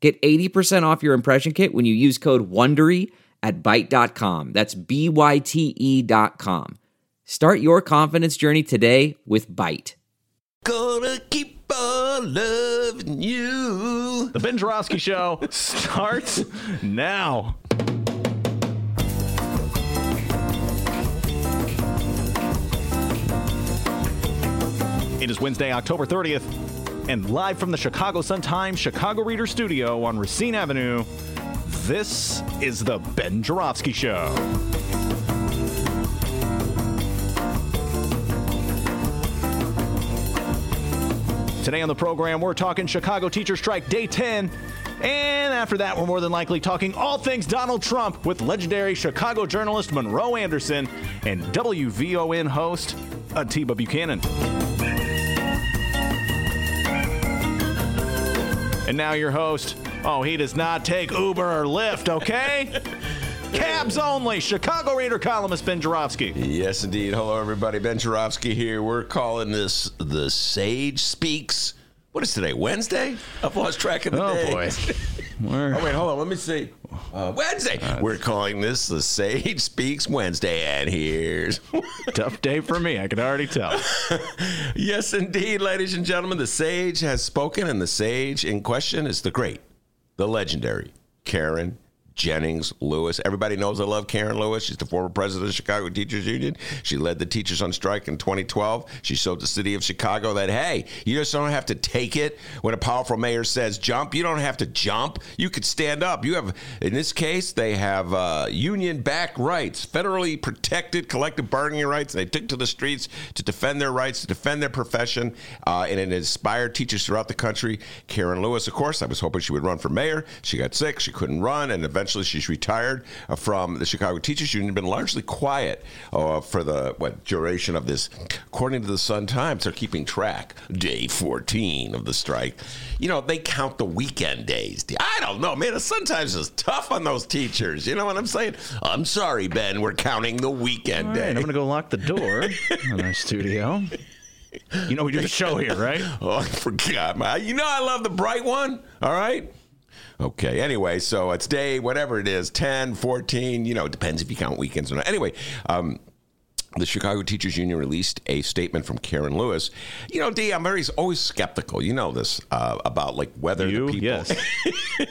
Get 80% off your impression kit when you use code WONDERY at Byte.com. That's B-Y-T-E dot com. Start your confidence journey today with Byte. Gonna keep on loving you. The Ben Joravsky Show starts now. It is Wednesday, October 30th, and live from the Chicago Sun-Times Chicago Reader Studio on Racine Avenue, this is the Ben Joravsky Show. Today on the program, we're talking Chicago teacher strike day 10. And after that, we're more than likely talking all things Donald Trump with legendary Chicago journalist Monroe Anderson and WVON host Atiba Buchanan. And now your host. Oh, he does not take Uber or Lyft, okay? Cabs only. Chicago Reader columnist Ben Joravsky. Yes, indeed. Hello, everybody. Ben Joravsky here. We're calling this the Sage Speaks. What is today? Wednesday? I've lost track of the Oh day. boy. We're- Oh wait, hold on. Let me see. Uh, Wednesday. We're calling this the Sage Speaks Wednesday, and here's Tough day for me, I can already tell. yes, indeed, ladies and gentlemen. The Sage has spoken, and the Sage in question is the great, the legendary Karen Jennings Lewis. Everybody knows I love Karen Lewis. She's the former president of the Chicago Teachers Union. She led the teachers on strike in 2012. She showed the city of Chicago that, hey, you just don't have to take it when a powerful mayor says jump. You don't have to jump. You could stand up. You have, in this case, they have uh, union back rights, federally protected collective bargaining rights. They took to the streets to defend their rights, to defend their profession, uh, and it inspired teachers throughout the country. Karen Lewis, of course, I was hoping she would run for mayor. She got sick. She couldn't run, and eventually she's retired uh, from the Chicago Teachers Union. Been largely quiet uh, for the what duration of this. According to the Sun Times, they're keeping track. Day 14 of the strike. You know, they count the weekend days. I don't know, man. The Sun Times is tough on those teachers. You know what I'm saying? I'm sorry, Ben. We're counting the weekend right, day. I'm going to go lock the door in our studio. You know we do the show here, right? Oh, I forgot. My, you know I love the bright one. All right. Okay. Anyway, so it's day whatever it is, 10, 14, you know, it depends if you count weekends or not. Anyway, um, the Chicago Teachers Union released a statement from Karen Lewis. You know, D, I'm very always skeptical. You know this uh, about like whether You? the people Yes.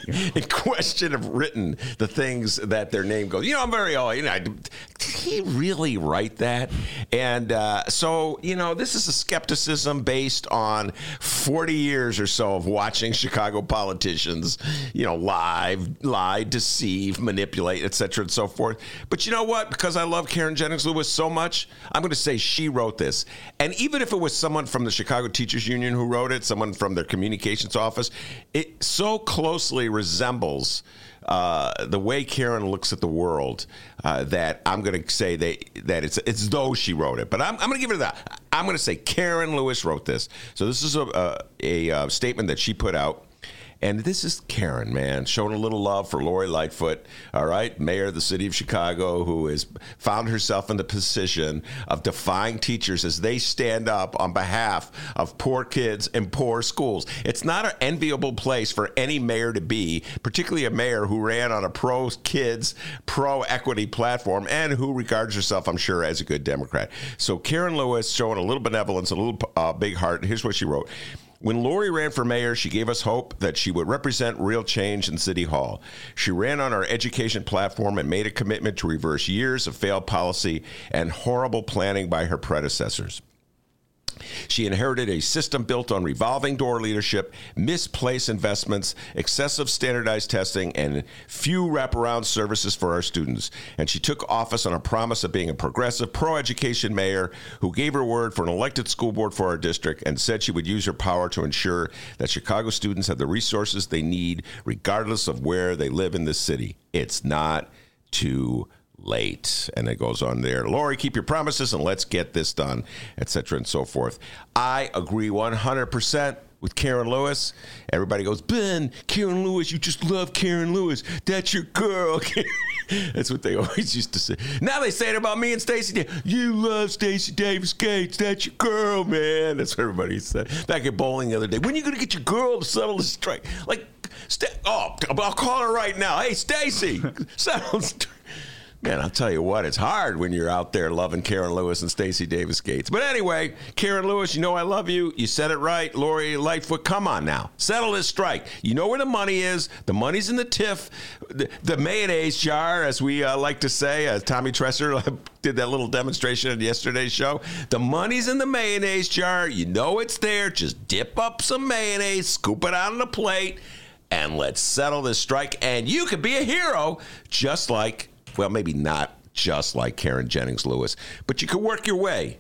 in question have written the things that their name goes. You know, I'm very oh, you know, did he really write that? And uh, so, you know, this is a skepticism based on 40 years or so of watching Chicago politicians, you know, lie, lie, deceive, manipulate, etc., and so forth. But you know what? Because I love Karen Jennings Lewis so much, I'm going to say she wrote this. And even if it was someone from the Chicago Teachers Union who wrote it, someone from their communications office, it so closely resembles uh, the way Karen looks at the world uh, that I'm going to say that that it's it's though she wrote it. But I'm, I'm going to give it that. I'm going to say Karen Lewis wrote this. So this is a, a, a, uh statement that she put out. And this is Karen, man, showing a little love for Lori Lightfoot, all right, mayor of the city of Chicago, who has found herself in the position of defying teachers as they stand up on behalf of poor kids and poor schools. It's not an enviable place for any mayor to be, particularly a mayor who ran on a pro kids, pro equity platform and who regards herself, I'm sure, as a good Democrat. So Karen Lewis showing a little benevolence, a little uh, big heart. Here's what she wrote. When Lori ran for mayor, she gave us hope that she would represent real change in City Hall. She ran on our education platform and made a commitment to reverse years of failed policy and horrible planning by her predecessors. She inherited a system built on revolving door leadership, misplaced investments, excessive standardized testing, and few wraparound services for our students. And she took office on a promise of being a progressive, pro education mayor who gave her word for an elected school board for our district and said she would use her power to ensure that Chicago students have the resources they need, regardless of where they live in this city. It's not too late. And it goes on there. Lori, keep your promises and let's get this done, etc. and so forth. I agree 100% with Karen Lewis. Everybody goes, Ben, Karen Lewis, you just love Karen Lewis. That's your girl. That's what they always used to say. Now they say it about me and Stacy. You love Stacy Davis Gates. That's your girl, man. That's what everybody said. Back at bowling the other day. When are you going to get your girl to settle the strike? Like, st- oh, I'll call her right now. Hey, Stacy, settle. Man, I'll tell you what, it's hard when you're out there loving Karen Lewis and Stacy Davis Gates. But anyway, Karen Lewis, you know I love you. You said it right. Lori Lightfoot, come on now. Settle this strike. You know where the money is. The money's in the TIF, the, the mayonnaise jar, as we uh, like to say, as Tommy Tresser did that little demonstration at yesterday's show. The money's in the mayonnaise jar. You know it's there. Just dip up some mayonnaise, scoop it out on the plate, and let's settle this strike. And you could be a hero, just like well, maybe not just like Karen Jennings Lewis, but you could work your way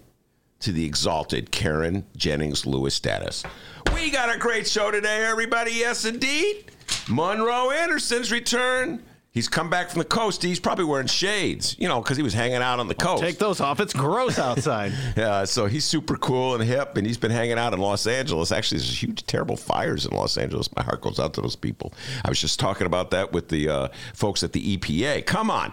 to the exalted Karen Jennings Lewis status. We got a great show today, everybody. Yes, indeed. Monroe Anderson's return. He's come back from the coast. He's probably wearing shades, you know, because he was hanging out on the coast. Take those off. It's gross outside. yeah, so he's super cool and hip, and he's been hanging out in Los Angeles. Actually, there's huge, terrible fires in Los Angeles. My heart goes out to those people. I was just talking about that with the uh, folks at the EPA. Come on,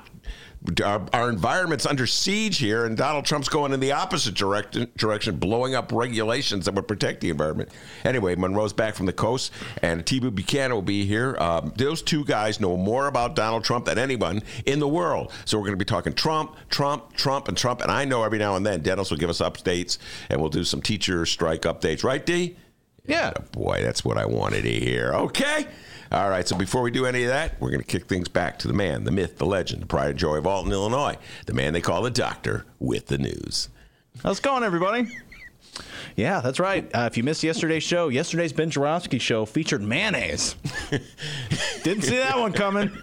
our, our, environment's under siege here, and Donald Trump's going in the opposite direction, direction, blowing up regulations that would protect the environment. Anyway, Monroe's back from the coast, and T.B. Buchanan will be here. Um, those two guys know more about Donald Trump than anyone in the world. So we're going to be talking Trump, Trump, Trump, and Trump. And I know every now and then Dennis will give us updates, and we'll do some teacher strike updates. Right, D? Yeah. yeah boy, that's what I wanted to hear. Okay. All right, so before we do any of that, we're going to kick things back to the man, the myth, the legend, the pride and joy of Alton, Illinois, the man they call the doctor with the news. How's it going, everybody? Yeah, that's right. Uh, if you missed yesterday's show, yesterday's Ben Joravsky show featured mayonnaise. Didn't see that one coming.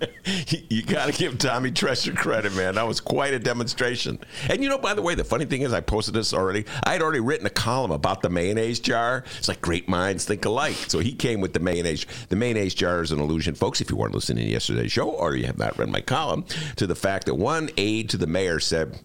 you got to give Tommy Tresser credit, man. That was quite a demonstration. And you know, by the way, the funny thing is, I posted this already. I had already written a column about the mayonnaise jar. It's like great minds think alike. So he came with the mayonnaise. The mayonnaise jar is an allusion, folks, if you weren't listening to yesterday's show or you have not read my column, to the fact that one aide to the mayor said,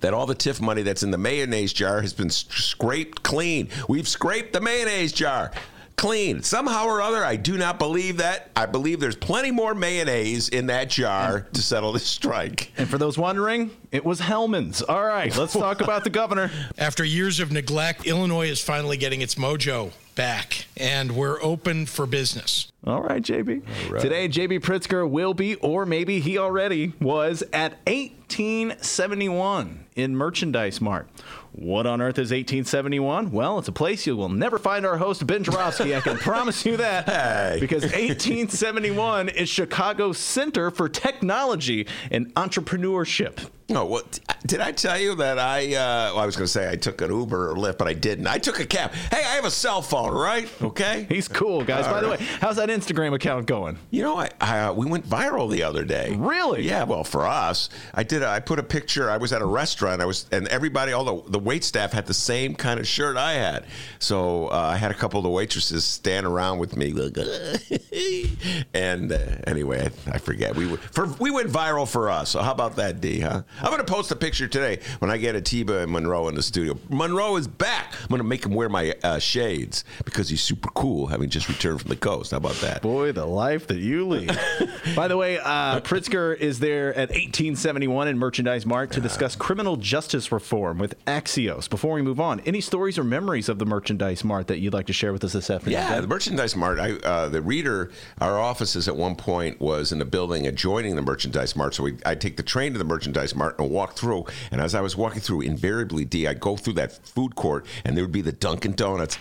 that all the TIF money that's in the mayonnaise jar has been scraped clean. We've scraped the mayonnaise jar clean. Somehow or other, I do not believe that. I believe there's plenty more mayonnaise in that jar to settle this strike. And for those wondering, it was Hellmann's. All right, let's talk about the governor. After years of neglect, Illinois is finally getting its mojo back, and we're open for business. All right, JB. All right. Today, JB Pritzker will be, or maybe he already was, at 1871 in Merchandise Mart. What on earth is 1871? Well, it's a place you will never find our host, Ben Joravsky. I can promise you that. Hey. Because 1871 is Chicago's Center for Technology and Entrepreneurship. No, what did I tell you that I? Uh, well, I was going to say I took an Uber or Lyft, but I didn't. I took a cab. Hey, I have a cell phone, right? Okay. He's cool, guys. All By right. the way, how's that Instagram account going? You know, I, I uh, we went viral the other day. Really? Yeah. Well, for us, I did. I put a picture. I was at a restaurant. I was, and everybody, all the the wait staff had the same kind of shirt I had. So uh, I had a couple of the waitresses stand around with me, and uh, anyway, I, I, forget. We for we went viral for us. So how about that, D? Huh? I'm going to post a picture today when I get Atiba and Monroe in the studio. Monroe is back. I'm going to make him wear my uh, shades because he's super cool, having just returned from the coast. How about that? Boy, the life that you lead. By the way, uh, Pritzker is there at 1871 in Merchandise Mart to discuss criminal justice reform with Axios. Before we move on, any stories or memories of the Merchandise Mart that you'd like to share with us this afternoon? Yeah, the Merchandise Mart. I, uh, the reader, our offices at one point was in a building adjoining the Merchandise Mart, so we, I'd take the train to the Merchandise Mart and walk through. And as I was walking through, invariably, D, I'd go through that food court, and there would be the Dunkin' Donuts.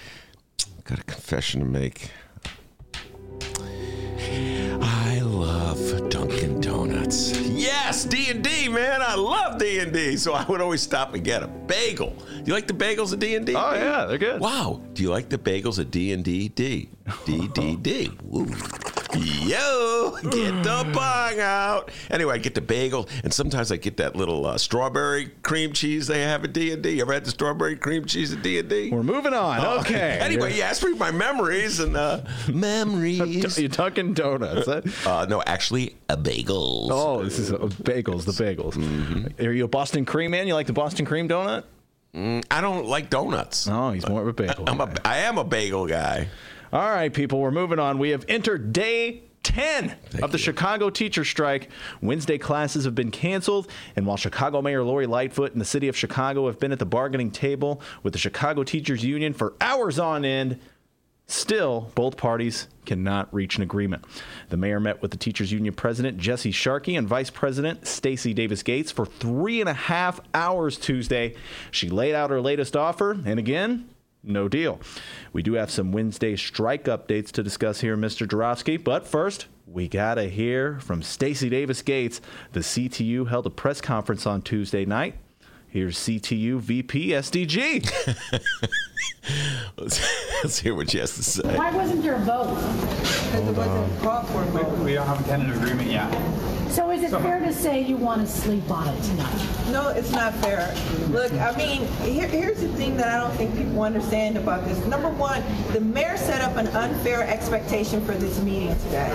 Got a confession to make. I love Dunkin' Donuts. Yes, D and D, man. I love D and D. So I would always stop and get a bagel. Do you like the bagels at D and D? Oh yeah, they're good. Wow. Do you like the bagels at D and D D D D D? Yo, get the bong out. Anyway, I get the bagel, and sometimes I get that little uh, strawberry cream cheese they have at D and D. You ever had the strawberry cream cheese at D and D? We're moving on. Okay. Anyway, you asked me my memories and uh, memories. You're talking donuts. huh? Uh, no, actually, a bagels. Oh, this is uh, bagels. The bagels. Mm-hmm. Are you a Boston cream man? You like the Boston cream donut? I don't like donuts. Oh, he's more of a bagel. I'm guy. I am a bagel guy. All right, people, we're moving on. We have entered day 10 of the Chicago teacher strike. Wednesday classes have been canceled, and while Chicago Mayor Lori Lightfoot and the city of Chicago have been at the bargaining table with the Chicago Teachers Union for hours on end, Still, both parties cannot reach an agreement. The mayor met with the teachers union president Jesse Sharkey and vice president Stacy Davis Gates for three and a half hours Tuesday. She laid out her latest offer, and again, no deal. We do have some Wednesday strike updates to discuss here, Mr. Joravsky, but first, we gotta hear from Stacy Davis Gates. The CTU held a press conference on Tuesday night. Here's CTU VP SDG. Let's, let's hear what she has to say. Why wasn't there a vote? Because it wasn't called for a vote. We don't have a tentative agreement yet. So is it fair to say you want to sleep on it tonight? No, it's not fair. Look, I mean, here, here's the thing that I don't think people understand about this. Number one, the mayor set up an unfair expectation for this meeting today.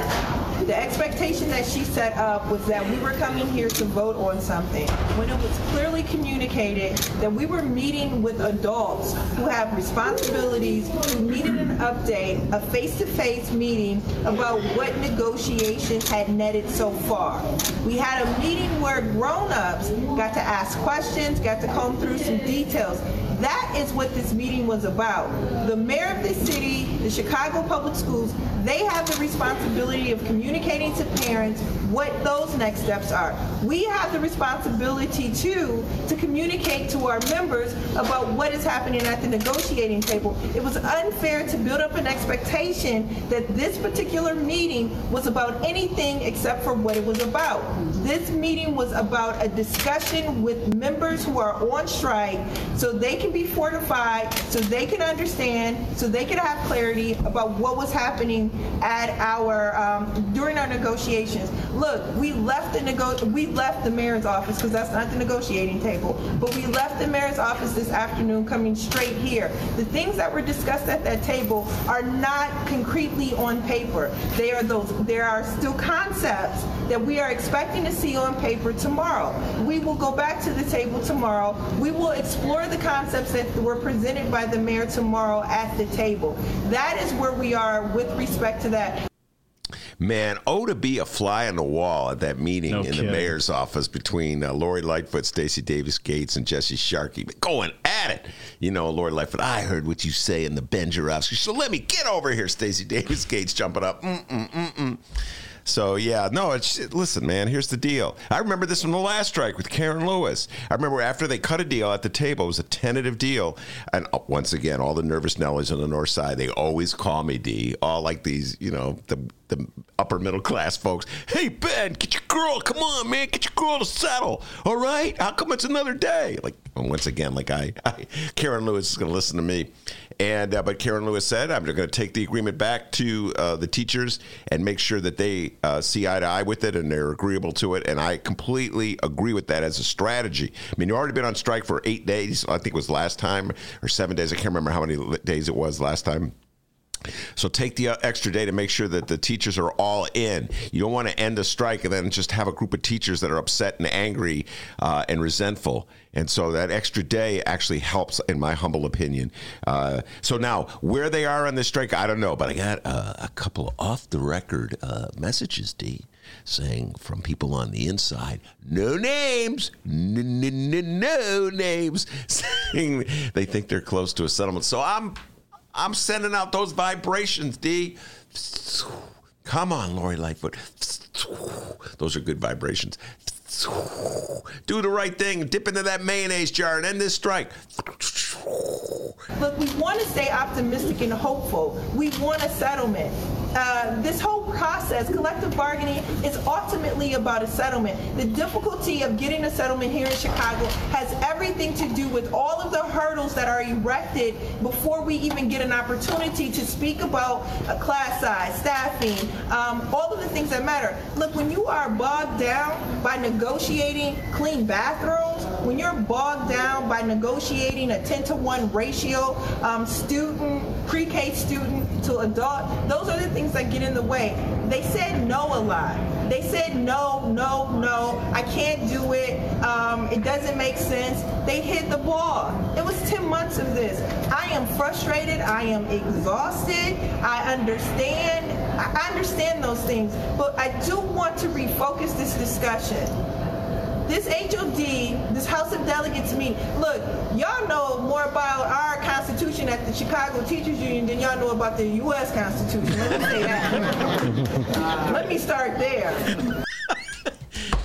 The expectation that she set up was that we were coming here to vote on something, when it was clearly communicated that we were meeting with adults who have responsibilities, who needed an update, a face-to-face meeting about what negotiations had netted so far. We had a meeting where grown-ups got to ask questions, got to comb through some details. That is what this meeting was about. The mayor of the city, the Chicago Public Schools, they have the responsibility of communicating to parents what those next steps are. We have the responsibility too to communicate to our members about what is happening at the negotiating table. It was unfair to build up an expectation that this particular meeting was about anything except for what it was about. This meeting was about a discussion with members who are on strike so they can be fortified, so they can understand, so they can have clarity about what was happening at our um, during our negotiations. Look, we left the nego- we left the mayor's office because that's not the negotiating table, but we left the mayor's office this afternoon coming straight here. The things that were discussed at that table are not concretely on paper. They are those there are still concepts that we are expecting to see on paper tomorrow. We will go back to the table tomorrow. We will explore the concepts that were presented by the mayor tomorrow at the table. That is where we are with respect to that. Man, oh, to be a fly on the wall at that meeting No in kidding. the mayor's office between uh, Lori Lightfoot, Stacy Davis Gates, and Jesse Sharkey going at it. You know, Lori Lightfoot, I heard what you say in the Ben Joravsky. So let me get over here, Stacy Davis Gates jumping up. Mm-mm, mm-mm. So yeah, no. It's listen, man. Here's the deal. I remember this from the last strike with Karen Lewis. I remember after they cut a deal at the table, it was a tentative deal, and uh, once again, all the nervous Nellies on the north side, they always call me D. All like these, you know, the the upper middle class folks. Hey Ben, get your girl. Come on, man, get your girl to settle. All right. How come it's another day? Like once again, like I, I Karen Lewis is going to listen to me. And uh, but Karen Lewis said, I'm going to take the agreement back to uh, the teachers and make sure that they uh, see eye to eye with it and they're agreeable to it. And I completely agree with that as a strategy. I mean, you've already been on strike for eight days. I think it was last time or seven days. I can't remember how many days it was last time. So take the uh, extra day to make sure that the teachers are all in. You don't want to end a strike and then just have a group of teachers that are upset and angry uh, and resentful. And so that extra day actually helps, in my humble opinion. Uh, so now, where they are on this strike, I don't know, but I got uh, a couple off the record uh, messages, D, saying from people on the inside, no names, no, names, saying they think they're close to a settlement. So I'm I'm sending out those vibrations, D. Come on, Lori Lightfoot. Those are good vibrations. Do the right thing. Dip into that mayonnaise jar and end this strike. Look, we want to stay optimistic and hopeful. We want a settlement. uh, this whole process, collective bargaining, is ultimately about a settlement. The difficulty of getting a settlement here in Chicago has everything to do with all of the hurdles that are erected before we even get an opportunity to speak about a class size, staffing, um, all of the things that matter. Look, when you are bogged down by negotiating clean bathrooms, when you're bogged down by negotiating a 10 to 1 ratio, um, student, pre-K student to adult, those are the things that get in the way. They said no a lot. They said no, no, no, I can't do it. Um, it doesn't make sense. They hit the ball. It was 10 months of this. I am frustrated. I am exhausted. I understand. I understand those things. But I do want to refocus this discussion this HOD, this House of Delegates meeting, look, y'all know more about our Constitution at the Chicago Teachers Union than y'all know about the U.S. Constitution. Let me say that. Let me start there.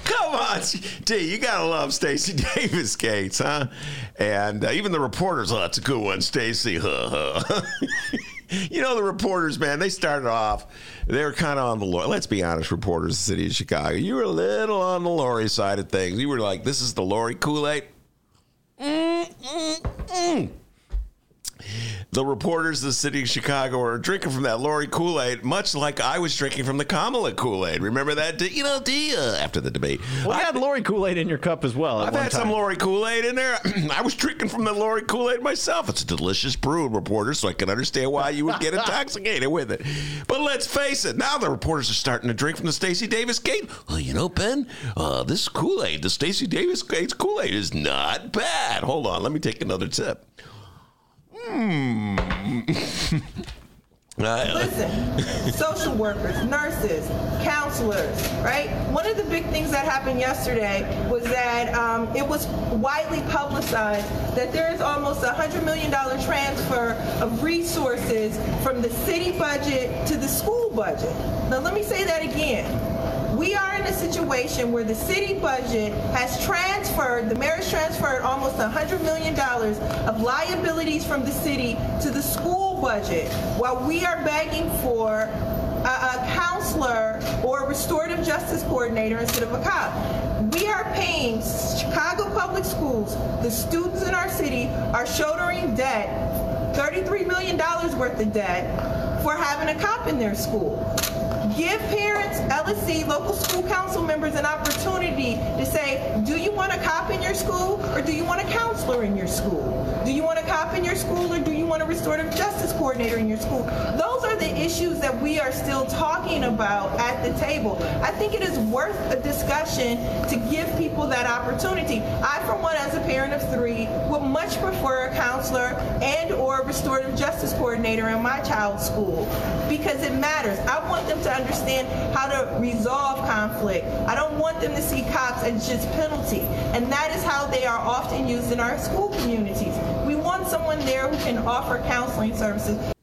Come on, D, you gotta love Stacy Davis Gates, huh? And uh, even the reporters, oh, that's a good one, Stacy. you know the reporters, man. They started off, they were kind of on the. Let's be honest, reporters, the city of Chicago. You were a little on the Lori side of things. You were like, this is the Lori Kool Aid. Mm, mm, mm the reporters of the city of Chicago are drinking from that Lori Kool Aid, much like I was drinking from the Kamala Kool Aid. Remember that? You know, Dia after the debate. Well, you had Lori Kool Aid in your cup as well. I've had time. some Lori Kool Aid in there. I was drinking from the Lori Kool Aid myself. It's a delicious brew, reporter, so I can understand why you would get intoxicated with it. But let's face it, now the reporters are starting to drink from the Stacy Davis Gate. Well, you know, Ben, uh, this Kool Aid, the Stacy Davis Gates Kool Aid, is not bad. Hold on, let me take another sip. Hmm. Listen, social workers, nurses, counselors, right? One of the big things that happened yesterday was that um, it was widely publicized that there is almost a $100 million transfer of resources from the city budget to the school budget. Now, let me say that again we are in a situation where the city budget has transferred, the mayor has transferred almost $100 million of liabilities from the city to the school budget while we are begging for a, a counselor or a restorative justice coordinator instead of a cop. We are paying Chicago Public Schools, the students in our city are shouldering debt, $33 million worth of debt, for having a cop in their school. Give parents, LSC, local school council members an opportunity to say, do you want a cop in your school or do you want a counselor in your school? Do you want a cop in your school or do you want a restorative justice coordinator in your school? Those are the issues that we are still talking about at the table. I think it is worth a discussion to give people that opportunity. I, for one, as a parent of three, would much prefer a counselor and or restorative justice coordinator in my child's school because it matters. I want them to understand how to resolve conflict. I don't want them to see cops as just penalty. And that is how they are often used in our school communities. We want someone there who can offer counseling services.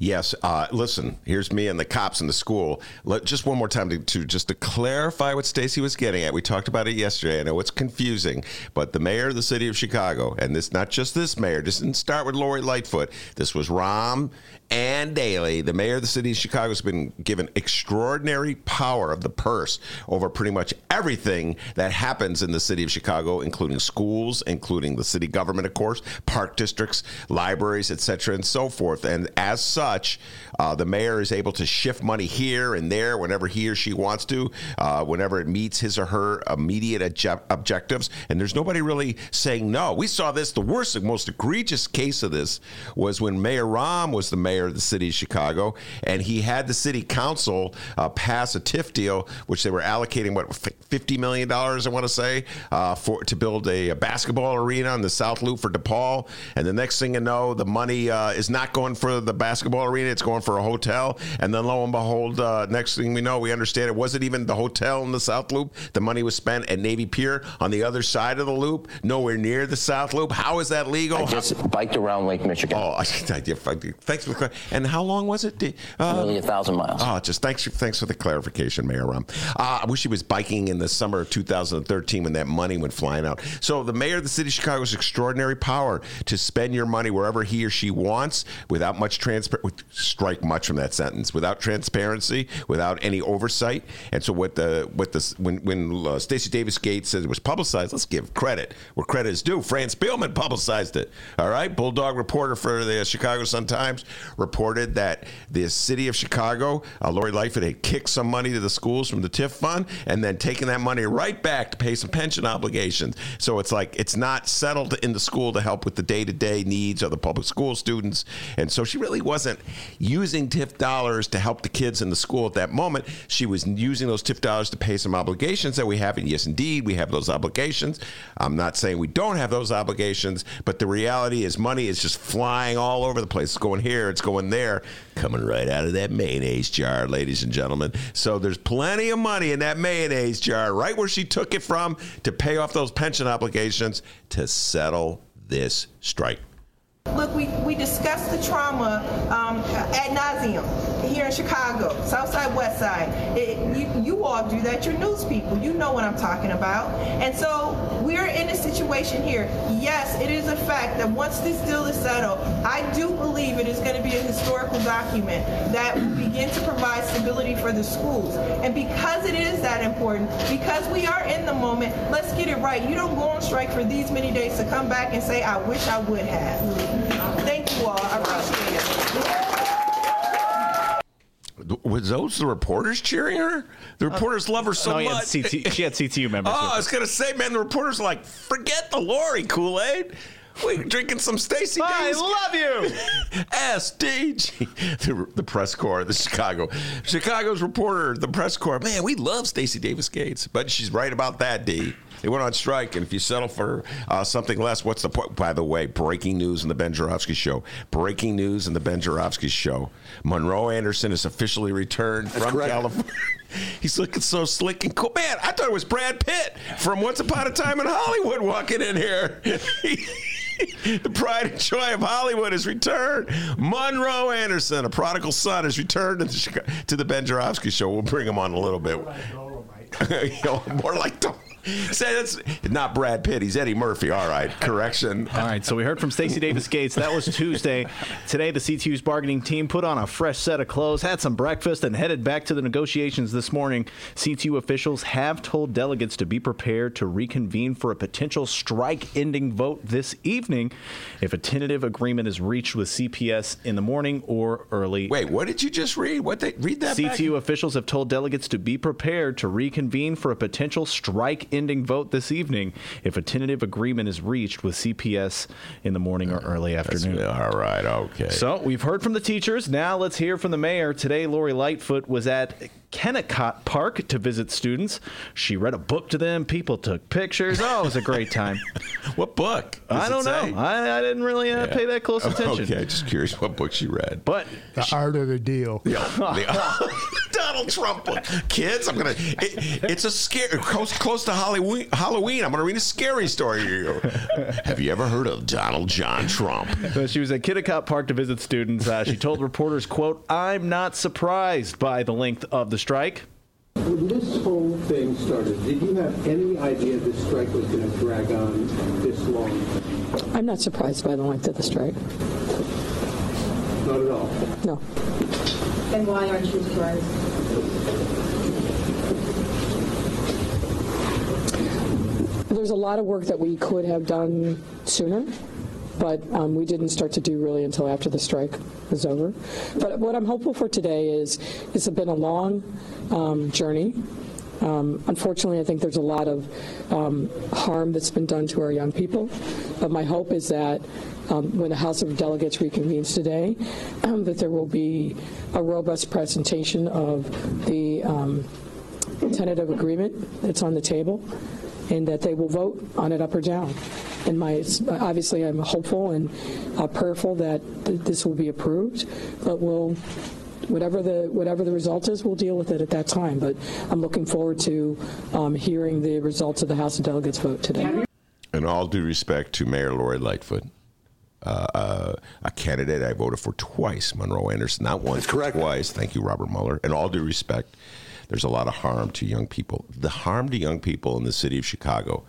Yes. Uh, listen, here's me and the cops in the school. Let, just one more time to, to just to clarify what Stacy was getting at. We talked about it yesterday. I know it's confusing, but the mayor of the city of Chicago, and this not just this mayor, just didn't start with Lori Lightfoot. This was Rahm and Daley, the mayor of the city of Chicago, has been given extraordinary power of the purse over pretty much everything that happens in the city of Chicago, including schools, including the city government, of course, park districts, libraries, etc., and so forth. And as such, uh, the mayor is able to shift money here and there whenever he or she wants to, uh, whenever it meets his or her immediate obje- objectives. And there's nobody really saying no. We saw this. The worst, most egregious case of this was when Mayor Rahm was the mayor mayor of the city of Chicago, and he had the city council uh, pass a TIF deal, which they were allocating what fifty million dollars, I want to say, uh, for to build a, a, basketball arena on the South Loop for DePaul. And the next thing you know, the money uh, is not going for the basketball arena; it's going for a hotel. And then lo and behold, uh, next thing we know, we understand it wasn't even the hotel in the South Loop. The money was spent at Navy Pier on the other side of the loop, nowhere near the South Loop. How is that legal? I just biked around Lake Michigan. Oh, thanks for and how long was it? Uh, Nearly a thousand miles. Oh, just thanks. Thanks for the clarification, Mayor Rahm. Uh, I wish he was biking in the summer of 2013 when that money went flying out. So the mayor of the city of Chicago has extraordinary power to spend your money wherever he or she wants without much transparency. strike much from that sentence without transparency, without any oversight. And so what the what the when when uh, Stacy Davis Gates said it was publicized, let's give credit where credit is due. Fran Spielman publicized it. All right, Bulldog reporter for the Chicago Sun Times reported that the city of Chicago, uh, Lori Lightfoot had kicked some money to the schools from the TIF fund and then taken that money right back to pay some pension obligations. So it's like it's not settled in the school to help with the day to day needs of the public school students. And so she really wasn't using TIF dollars to help the kids in the school at that moment. She was using those TIF dollars to pay some obligations that we have. And yes, indeed, we have those obligations. I'm not saying we don't have those obligations, but the reality is money is just flying all over the place. It's going here, it's going there, coming right out of that mayonnaise jar, ladies and gentlemen. So there's plenty of money in that mayonnaise jar, right where she took it from to pay off those pension obligations to settle this strike. Look, we, we discussed the trauma um, ad nauseum here in Chicago, South Side, West Side. It, you, you all do that. You're news people. You know what I'm talking about. And so we're in a situation here. Yes, it is a fact that once this deal is settled, I do believe it is going to be a historical document that will begin to provide stability for the schools. And because it is that important, because we are in the moment, let's get it right. You don't go on strike for these many days to come back and say, I wish I would have. Thank you all. I appreciate it. Was those the reporters cheering her? The uh, reporters love her so no, much. Had CT, she had CTU members. oh, I was gonna say, man, the reporters are like, forget the Lori Kool Aid. We drinking some Davis. I love you. SDG. The, the press corps, the Chicago, Chicago's reporter, the press corps. Man, we love Stacy Davis Gates, but she's right about that, D. They went on strike, and if you settle for uh, something less, what's the point? By the way, breaking news in the Ben Joravsky Show. Breaking news in the Ben Joravsky Show. Monroe Anderson is officially returned That's from correct. California. He's looking so slick and cool. Man, I thought it was Brad Pitt from Once Upon a Time in Hollywood walking in here. the pride and joy of Hollywood has returned. Monroe Anderson, a prodigal son, has returned to the, Chica- to the Ben Joravsky Show. We'll bring him on a little bit. More like the. Say that's not Brad Pitt. He's Eddie Murphy. All right, correction. All right, so we heard from Stacy Davis Gates. That was Tuesday. Today, the CTU's bargaining team put on a fresh set of clothes, had some breakfast, and headed back to the negotiations this morning. CTU officials have told delegates to be prepared to reconvene for a potential strike ending vote this evening if a tentative agreement is reached with CPS in the morning or early. Wait, what did you just read? What they read that? back? CTU officials have told delegates to be prepared to reconvene for a potential strike ending vote this evening if a tentative agreement is reached with CPS in the morning or early afternoon. All right, okay. So we've heard from the teachers. Now let's hear from the mayor. Today, Lori Lightfoot was at Kennicott Park to visit students. She read a book to them. People took pictures. Oh, it was a great time. what book? I don't know. I, I, didn't really uh, Yeah. pay that close attention. Okay, just curious what book she read. But The art of the deal. The- Donald Trump book. Kids, I'm gonna. It, it's a scare close, close to Halloween. Halloween. I'm gonna read a scary story to you. Have you ever heard of Donald John Trump? So she was at Kennicott Park to visit students. Uh, she told reporters, "quote I'm not surprised by the length of the strike." When this whole thing started, did you have any idea this strike was going to drag on this long? I'm not surprised by the length of the strike. Not at all. No. Then why aren't you surprised? There's a lot of work that we could have done sooner, but um, we didn't start to do really until after the strike was over. But what I'm hopeful for today is it's been a long um, journey. Um, unfortunately, I think there's a lot of um, harm that's been done to our young people. But my hope is that um, when the House of Delegates reconvenes today, um, that there will be a robust presentation of the um, tentative agreement that's on the table, and that they will vote on it up or down. And my obviously, I'm hopeful and uh, prayerful that th- this will be approved, but we'll. Whatever the whatever the result is, we'll deal with it at that time. But I'm looking forward to um, hearing the results of the House of Delegates vote today. In all due respect to Mayor Lori Lightfoot, uh, uh, a candidate I voted for twice, Monroe Anderson, not once, correct. twice. Thank you, Robert Mueller. In all due respect, there's a lot of harm to young people. The harm to young people in the city of Chicago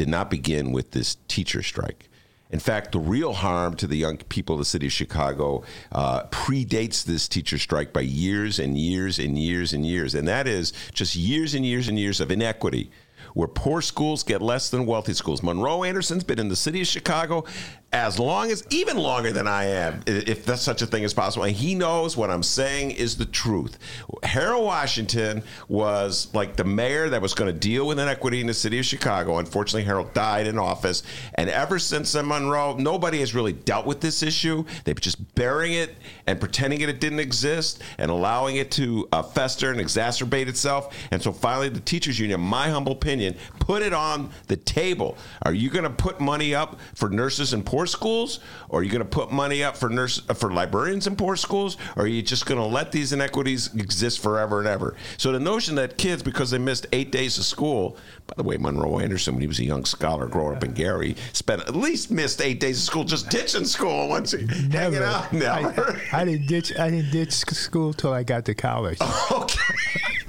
did not begin with this teacher strike. In fact, the real harm to the young people of the city of Chicago uh, predates this teacher strike by years and years and years and years. And that is just years and years and years of inequity where poor schools get less than wealthy schools. Monroe Anderson's been in the city of Chicago as long as, even longer than I am, if that's such a thing as possible. And he knows what I'm saying is the truth. Harold Washington was like the mayor that was going to deal with inequity in the city of Chicago. Unfortunately, Harold died in office. And ever since then, Monroe, nobody has really dealt with this issue. They've just burying it and pretending it didn't exist and allowing it to uh, fester and exacerbate itself. And so finally, the teachers union, my humble opinion, put it on the table. Are you going to put money up for nurses and poor schools, or are you going to put money up for nurse uh, for librarians in poor schools, or are you just going to let these inequities exist forever and ever? So the notion that kids, because they missed eight days of school, by the way, Monroe Anderson, when he was a young scholar growing up in Gary, spent at least missed eight days of school just ditching school once he hanging out. Never. I, I didn't ditch. I didn't ditch school till I got to college. Okay.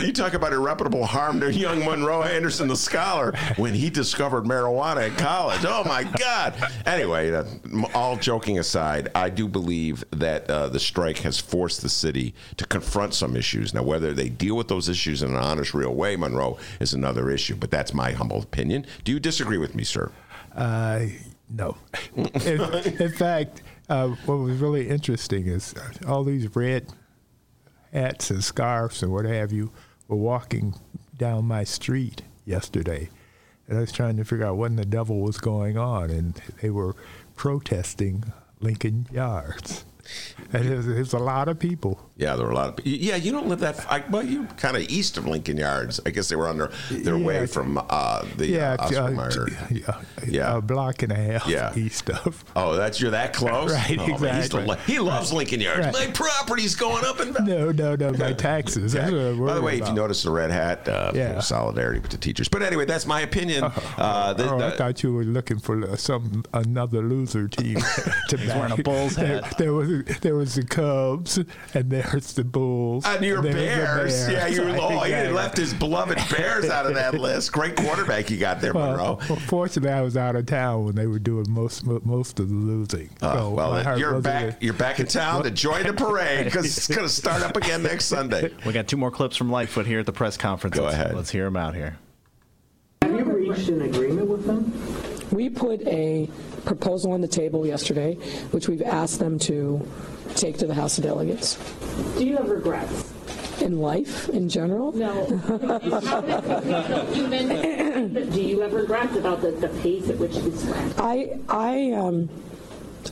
You talk about irreparable harm to young Monroe Anderson, the scholar, when he discovered marijuana at college. Oh my God! Anyway, uh, all joking aside, I do believe that uh, the strike has forced the city to confront some issues. Now, whether they deal with those issues in an honest, real way, Monroe, is another issue. But that's my humble opinion. Do you disagree with me, sir? Uh, no. in, in fact, uh, what was really interesting is all these red hats and scarves and what have you were walking down my street yesterday. And I was trying to figure out what in the devil was going on, and they were protesting Lincoln Yards. And there's, there's a lot of people. Yeah, there were a lot of. People. Yeah, you don't live that. I, well, you're kind of east of Lincoln Yards. I guess they were on their, their yeah, way from uh, the yeah, uh, uh, yeah, yeah, a block and a half yeah. east of. Oh, that's you're that close, right? Oh, exactly. Man, he loves Lincoln Yards. Right. My property's going up and no, no, no, my taxes. By the way, about. if you notice the red hat, uh, yeah. solidarity with the teachers. But anyway, that's my opinion. Uh, the, oh, the, I thought you were looking for some another loser team to He's wearing a Bulls hat. There, there was there was the Cubs and there's the Bulls. And your Bears. Yeah, you oh, he left his beloved Bears out of that list. Great quarterback you got there, well, Monroe. Well, fortunately, I was out of town when they were doing most most of the losing. Uh, so well, you're back. You're back in town to join the parade because it's going to start up again next Sunday. We got two more clips from Lightfoot here at the press conference. Go let's, ahead. Let's hear them out here. Have you reached an agreement with them? We put a proposal on the table yesterday, which we've asked them to take to the House of Delegates. Do you have regrets? In life, in general? No. do you have regrets about the, the pace at which this went? I, I, um,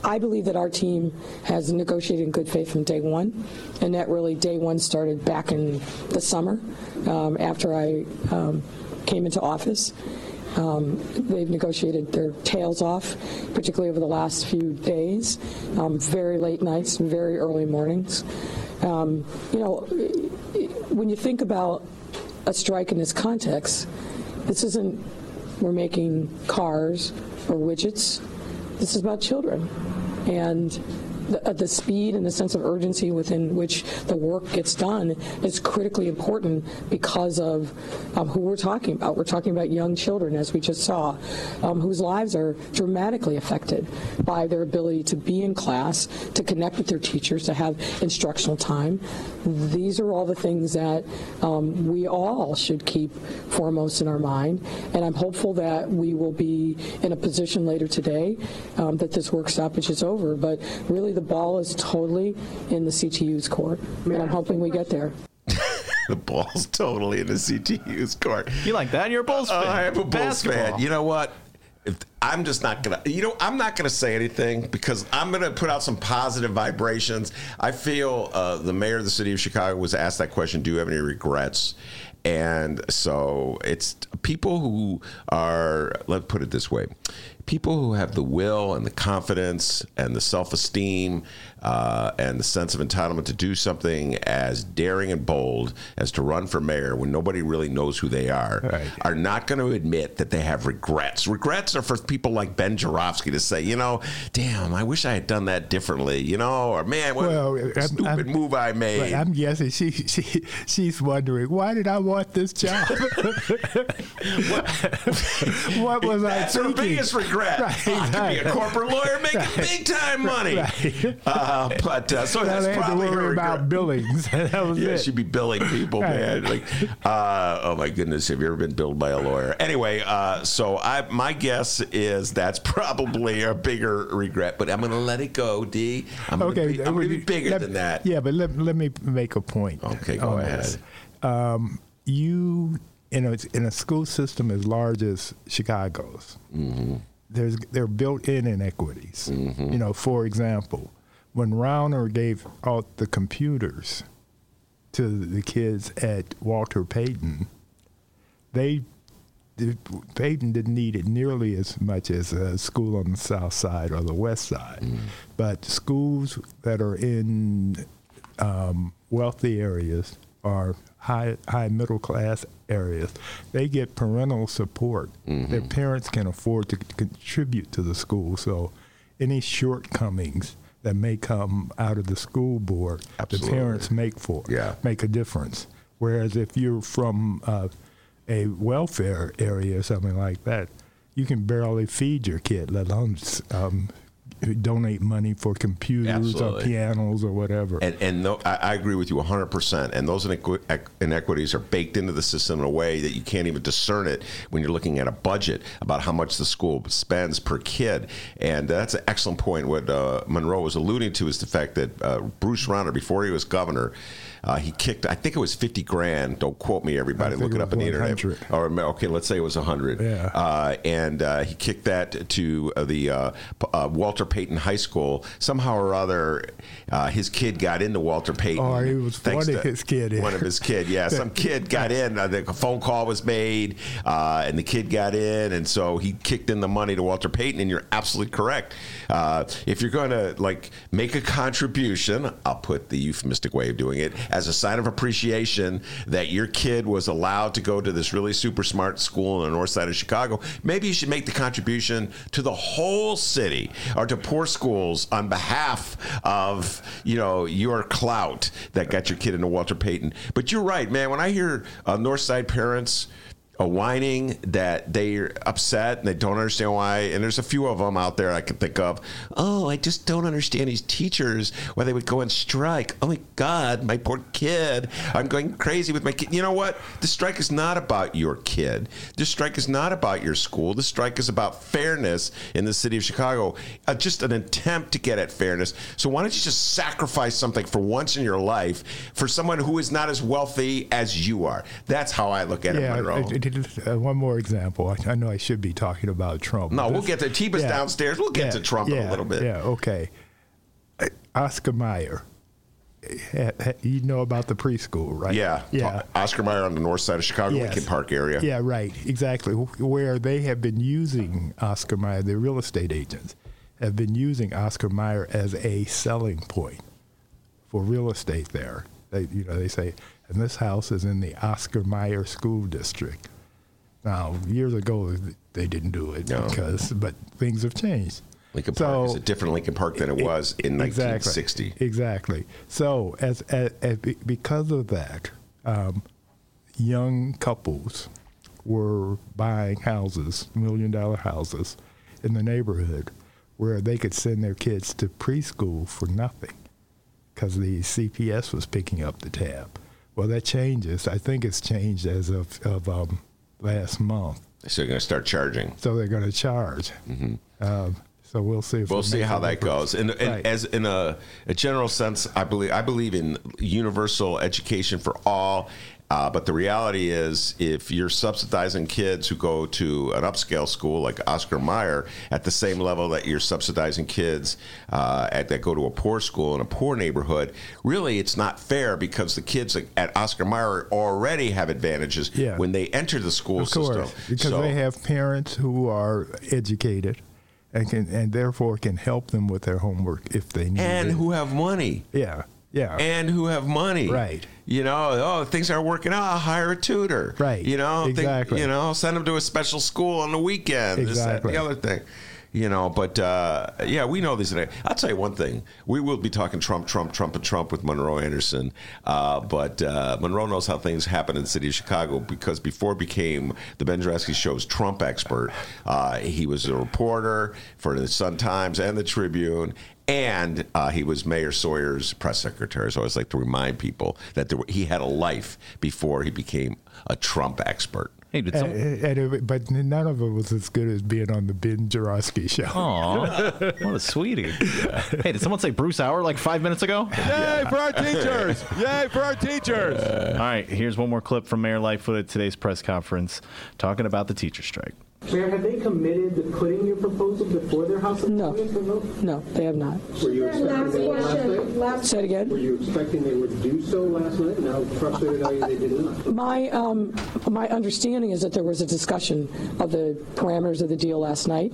I believe that our team has negotiated in good faith from day one, and that really day one started back in the summer um, after I um, came into office. Um, they've negotiated their tails off, particularly over the last few days, um, very late nights, and very early mornings. Um, you know, when you think about a strike in this context, this isn't we're making cars or widgets. This is about children. And the, the, speed and the sense of urgency within which the work gets done is critically important because of um, who we're talking about. We're talking about young children, as we just saw, um, whose lives are dramatically affected by their ability to be in class, to connect with their teachers, to have instructional time. These are all the things that um, we all should keep foremost in our mind. And I'm hopeful that we will be in a position later today um, that this work stoppage is over. But really, the ball is totally in the CTU's court, and I'm hoping we get there. the ball's totally in the CTU's court. You like that? You're a Bulls fan. Uh, I am a Bulls Basketball. fan. You know what? If, I'm just not gonna, you know, I'm not gonna say anything because I'm gonna put out some positive vibrations. I feel uh, the mayor of the city of Chicago was asked that question: Do you have any regrets? And so it's people who are, let's put it this way people who have the will and the confidence and the self esteem uh, and the sense of entitlement to do something as daring and bold as to run for mayor when nobody really knows who they are right. are not going to admit that they have regrets. Regrets are for people like Ben Joravsky to say, you know, damn, I wish I had done that differently, you know, or man, what well, stupid I'm, move I made. I'm guessing she, she she's wondering why did I want this job? what, what was That's I thinking? biggest regret regret. Right, Oh, I could be a right. corporate lawyer making Right. big time money. Right. Uh, but uh, so Now that's they to probably worry about billings. that was Yeah, it. she'd be billing people, Right. man. Like, uh, oh my goodness, have you ever been billed by a lawyer? Anyway, uh, so I, my guess is that's probably a bigger regret, but I'm going to let it go, D. I'm going okay, to be, I'm gonna be let- bigger let- than that. Yeah, but let, let me make a point. Okay, go ahead. Um, you in a in a school system as large as Chicago's, Mm-hmm. There's there are built-in inequities. You know, for example, when Rauner gave out the computers to the kids at Walter Payton, they the- Payton didn't need it nearly as much as a school on the south side or the west side. But schools that are in um, wealthy areas or high high middle class areas, they get parental support. Their parents can afford to contribute to the school. So any shortcomings that may come out of the school board, Absolutely. the parents make for Yeah. make a difference. Whereas if you're from uh, a welfare area or something like that, you can barely feed your kid, let alone um, donate money for computers Absolutely. or pianos or whatever. And, and no, I, I agree with you 100%. And those inequi- inequities are baked into the system in a way that you can't even discern it when you're looking at a budget about how much the school spends per kid. And that's an excellent point. What uh, Monroe was alluding to is the fact that uh, Bruce Rauner, before he was governor, uh, he kicked, I think it was 50 grand. Don't quote me, everybody. Look it it up on the internet. Or, okay, let's say it was 100. Yeah. Uh, and uh, he kicked that to uh, the uh, uh, Walter Payton High School. Somehow or other, uh, his kid got into Walter Payton. Or he was wanting to- his kid. One of his kid, yeah. Some kid got in. Uh, the phone call was made, uh, and the kid got in, and so he kicked in the money to Walter Payton. And you're absolutely correct. Uh, if you're going to like make a contribution, I'll put the euphemistic way of doing it as a sign of appreciation that your kid was allowed to go to this really super smart school in the north side of Chicago. Maybe you should make the contribution to the whole city or to poor schools on behalf of you know your clout that got your kid into Walter Payton. But you're right, man. When I hear uh, north side parents a whining that they're upset and they don't understand why. And there's a few of them out there I can think of. Oh, I just don't understand these teachers why they would go on strike. Oh my God, my poor kid. I'm going crazy with my kid. You know what? The strike is not about your kid. The strike is not about your school. The strike is about fairness in the city of Chicago. Uh, just an attempt to get at fairness. So why don't you just sacrifice something for once in your life for someone who is not as wealthy as you are? That's how I look at it, yeah, Monroe. it- it- it- uh, one more example. I, I know I should be talking about Trump. No, we'll get to Tiba's yeah, downstairs. We'll get yeah, to Trump in a little bit. Yeah, okay. Uh, Oscar Mayer. Ha- ha- You know about the preschool, right? Yeah. Yeah. Oscar Mayer on the north side of Chicago, Yes. Lincoln Park area. Yeah, right. Exactly. Where they have been using Oscar Mayer, the real estate agents have been using Oscar Mayer as a selling point for real estate there. They, you know, they say, and this house is in the Oscar Mayer School District. Now, years ago, they didn't do it No. because, but things have changed. Lincoln Park is a different Lincoln Park than it was in Exactly. 1960. Exactly. So, as, as, as because of that, um, young couples were buying houses, million dollar houses, in the neighborhood where they could send their kids to preschool for nothing because the CPS was picking up the tab. Well, that changes. I think it's changed as of, of um, last month. So they're going to start charging. So they're going to charge. Um, so we'll see. If We'll see how that goes. And, and Right. as in a, a general sense, I believe I believe in universal education for all. Uh, but the reality is, if you're subsidizing kids who go to an upscale school like Oscar Mayer at the same level that you're subsidizing kids uh, at, that go to a poor school in a poor neighborhood, really it's not fair because the kids at Oscar Mayer already have advantages Yeah. when they enter the school Of course, system. because So- they have parents who are educated and can and therefore can help them with their homework if they need and it. who have money. yeah, yeah, and who have money. Right. You know, oh, things aren't working out. I'll hire a tutor. Right. You know, think- Exactly. you know, send them to a special school on the weekend. This, that, Exactly. the other thing. You know, but uh, yeah, we know this. I'll tell you one thing: we will be talking Trump, Trump, Trump, and Trump with Monroe Anderson. Uh, but uh, Monroe knows how things happen in the city of Chicago because before became the Ben Joravsky Show's Trump expert, uh, he was a reporter for the Sun Times and the Tribune, and uh, he was Mayor Sawyer's press secretary. So I always like to remind people that there, he had a life before he became a Trump expert. Hey, did some- and, and it, but none of it was as good as being on the Ben Joravsky show. Aw, what a sweetie. Hey, did someone say Bruce Rauner like five minutes ago? Yay for our teachers! Yay for our teachers! All right, here's one more clip from Mayor Lightfoot at today's press conference talking about the teacher strike. Mayor, have they committed to putting your proposal before their House of No. Commons for vote? No, they have not. Were you expecting they would last night? Say it again. Were you expecting they would do so last night? Now frustrated are you they did not? My um, my understanding is that there was a discussion of the parameters of the deal last night,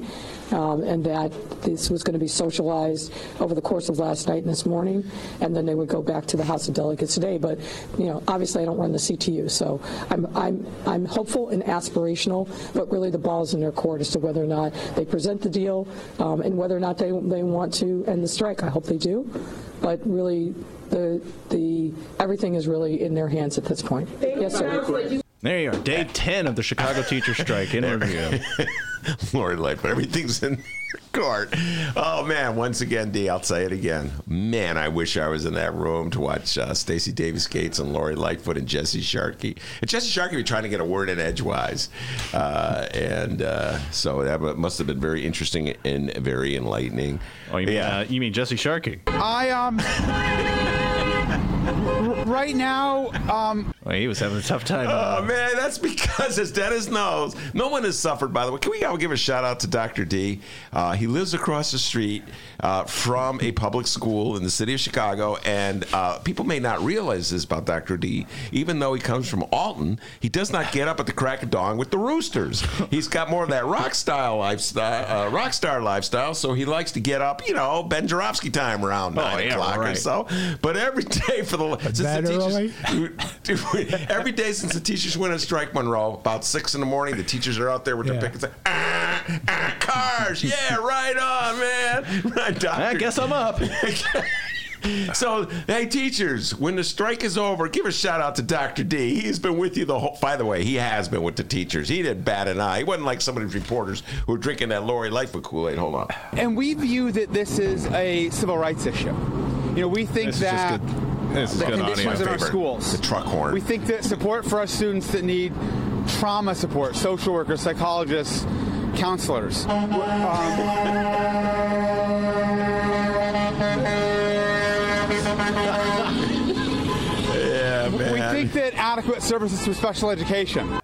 um, and that this was going to be socialized over the course of last night and this morning, and then they would go back to the House of Delegates today. But you know, obviously, I don't run the CTU, so I'm I'm I'm hopeful and aspirational, but really the ball in their court as to whether or not they present the deal um, and whether or not they they want to end the strike. I hope they do, but really. The, the everything is really in their hands at this point. Yes, sir. There you are, day 10 of the Chicago teacher strike interview. Lori Lightfoot, everything's in court. Oh man, once again, D, I'll say it again. Man, I wish I was in that room to watch uh, Stacy Davis Gates and Lori Lightfoot and Jesse Sharkey. And Jesse Sharkey be trying to get a word in edgewise, uh, and uh, so that must have been very interesting and very enlightening. Oh, you mean, uh, you mean Jesse Sharkey? I um. r- right now, um. Well, he was having a tough time. Oh man, that's because as Dennis knows, no one has suffered. By the way, can we all give a shout out to Dr. D? Uh, he lives across the street uh, from a public school in the city of Chicago, and uh, people may not realize this about Dr. D. Even though he comes from Alton, he does not get up at the crack of dawn with the roosters. He's got more of that rock style lifestyle, uh, rock star lifestyle. So he likes to get up, you know, Ben Joravsky time around Oh, nine yeah, o'clock or so. But every day for the since That the teachers, every day since the teachers went on strike, Monroe, about six in the morning, the teachers are out there with their pickets. Ah, ah, cars, yeah, right on, man. Right, doctor. I guess I'm up. So, hey, teachers, when the strike is over, give a shout out to Dr. D. He's been with you the whole. By the way, he has been with the teachers. He didn't bat an eye. He wasn't like some of these reporters who were drinking that Lori Lightfoot Kool Aid. Hold on. And we view that this is a civil rights issue. You know, we think This is just that good- this is the good audio. conditions in our schools. The truck horn. We think that support for our students that need trauma support, social workers, psychologists, counselors. yeah, man. We think that adequate services for special education.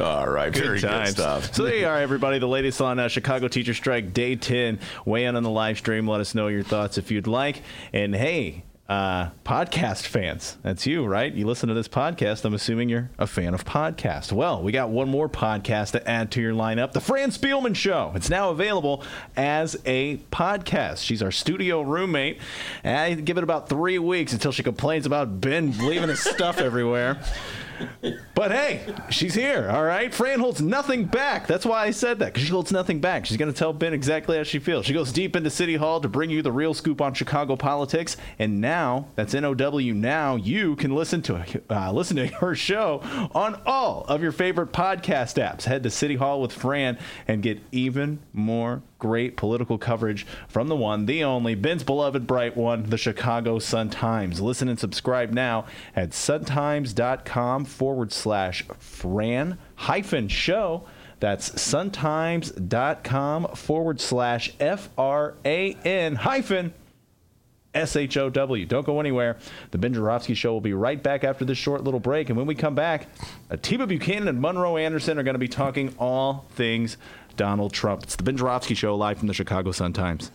All right, very good stuff. So there you are, everybody. The latest on uh, Chicago Teacher Strike, day 10. Weigh in on the live stream. Let us know your thoughts if you'd like. And hey, uh, podcast fans, that's you, right? You listen to this podcast. I'm assuming you're a fan of podcasts. Well, we got one more podcast to add to your lineup The Fran Spielman Show. It's now available as a podcast. She's our studio roommate. I give it about three weeks until she complains about Ben leaving his stuff everywhere. But hey, she's here, all right? Fran holds nothing back. That's why I said that, because she holds nothing back. She's going to tell Ben exactly how she feels. She goes deep into City Hall to bring you the real scoop on Chicago politics. And now, that's NOW now, you can listen to uh, listen to her show on all of your favorite podcast apps. Head to City Hall with Fran and get even more great political coverage from the one, the only, Ben's beloved bright one, the Chicago Sun-Times. Listen and subscribe now at suntimes.com forward slash Fran hyphen show. That's suntimes.com forward slash F R A N hyphen S H O W. Don't go anywhere. The Ben Joravsky Show will be right back after this short little break. And when we come back, Atiba Buchanan and Monroe Anderson are going to be talking all things Donald Trump. It's the Ben Show live from the Chicago Sun Times.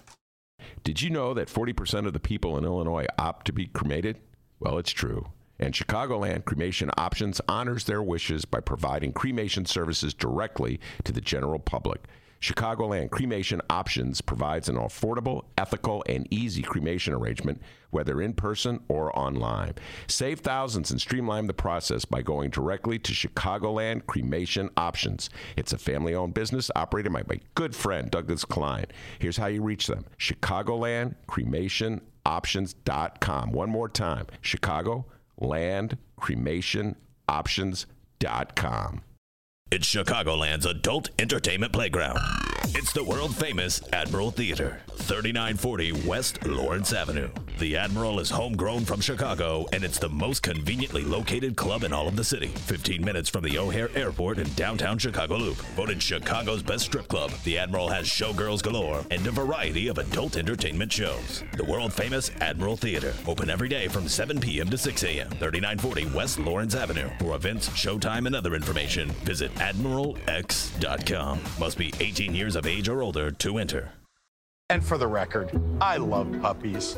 Did you know that 40% of the people in Illinois opt to be cremated? Well, it's true. And Chicagoland Cremation Options honors their wishes by providing cremation services directly to the general public. Chicagoland Cremation Options provides an affordable, ethical, and easy cremation arrangement, whether in person or online. Save thousands and streamline the process by going directly to Chicagoland Cremation Options. It's a family owned business operated by my good friend Douglas Klein. Here's how you reach them Chicagoland Cremation Options.com. One more time Chicago Land Cremation Options.com. It's Chicagoland's adult entertainment playground. It's the world famous Admiral Theater, 3940 West Lawrence Avenue. The Admiral is homegrown from Chicago, and it's the most conveniently located club in all of the city. 15 minutes from the O'Hare Airport in downtown Chicago Loop. Voted Chicago's best strip club, the Admiral has showgirls galore and a variety of adult entertainment shows. The world famous Admiral Theater, open every day from 7 p.m. to 6 a.m. 3940 West Lawrence Avenue. For events, showtime, and other information, visit admiralx.com. Must be 18 years of age or older to enter. And for the record, I love puppies.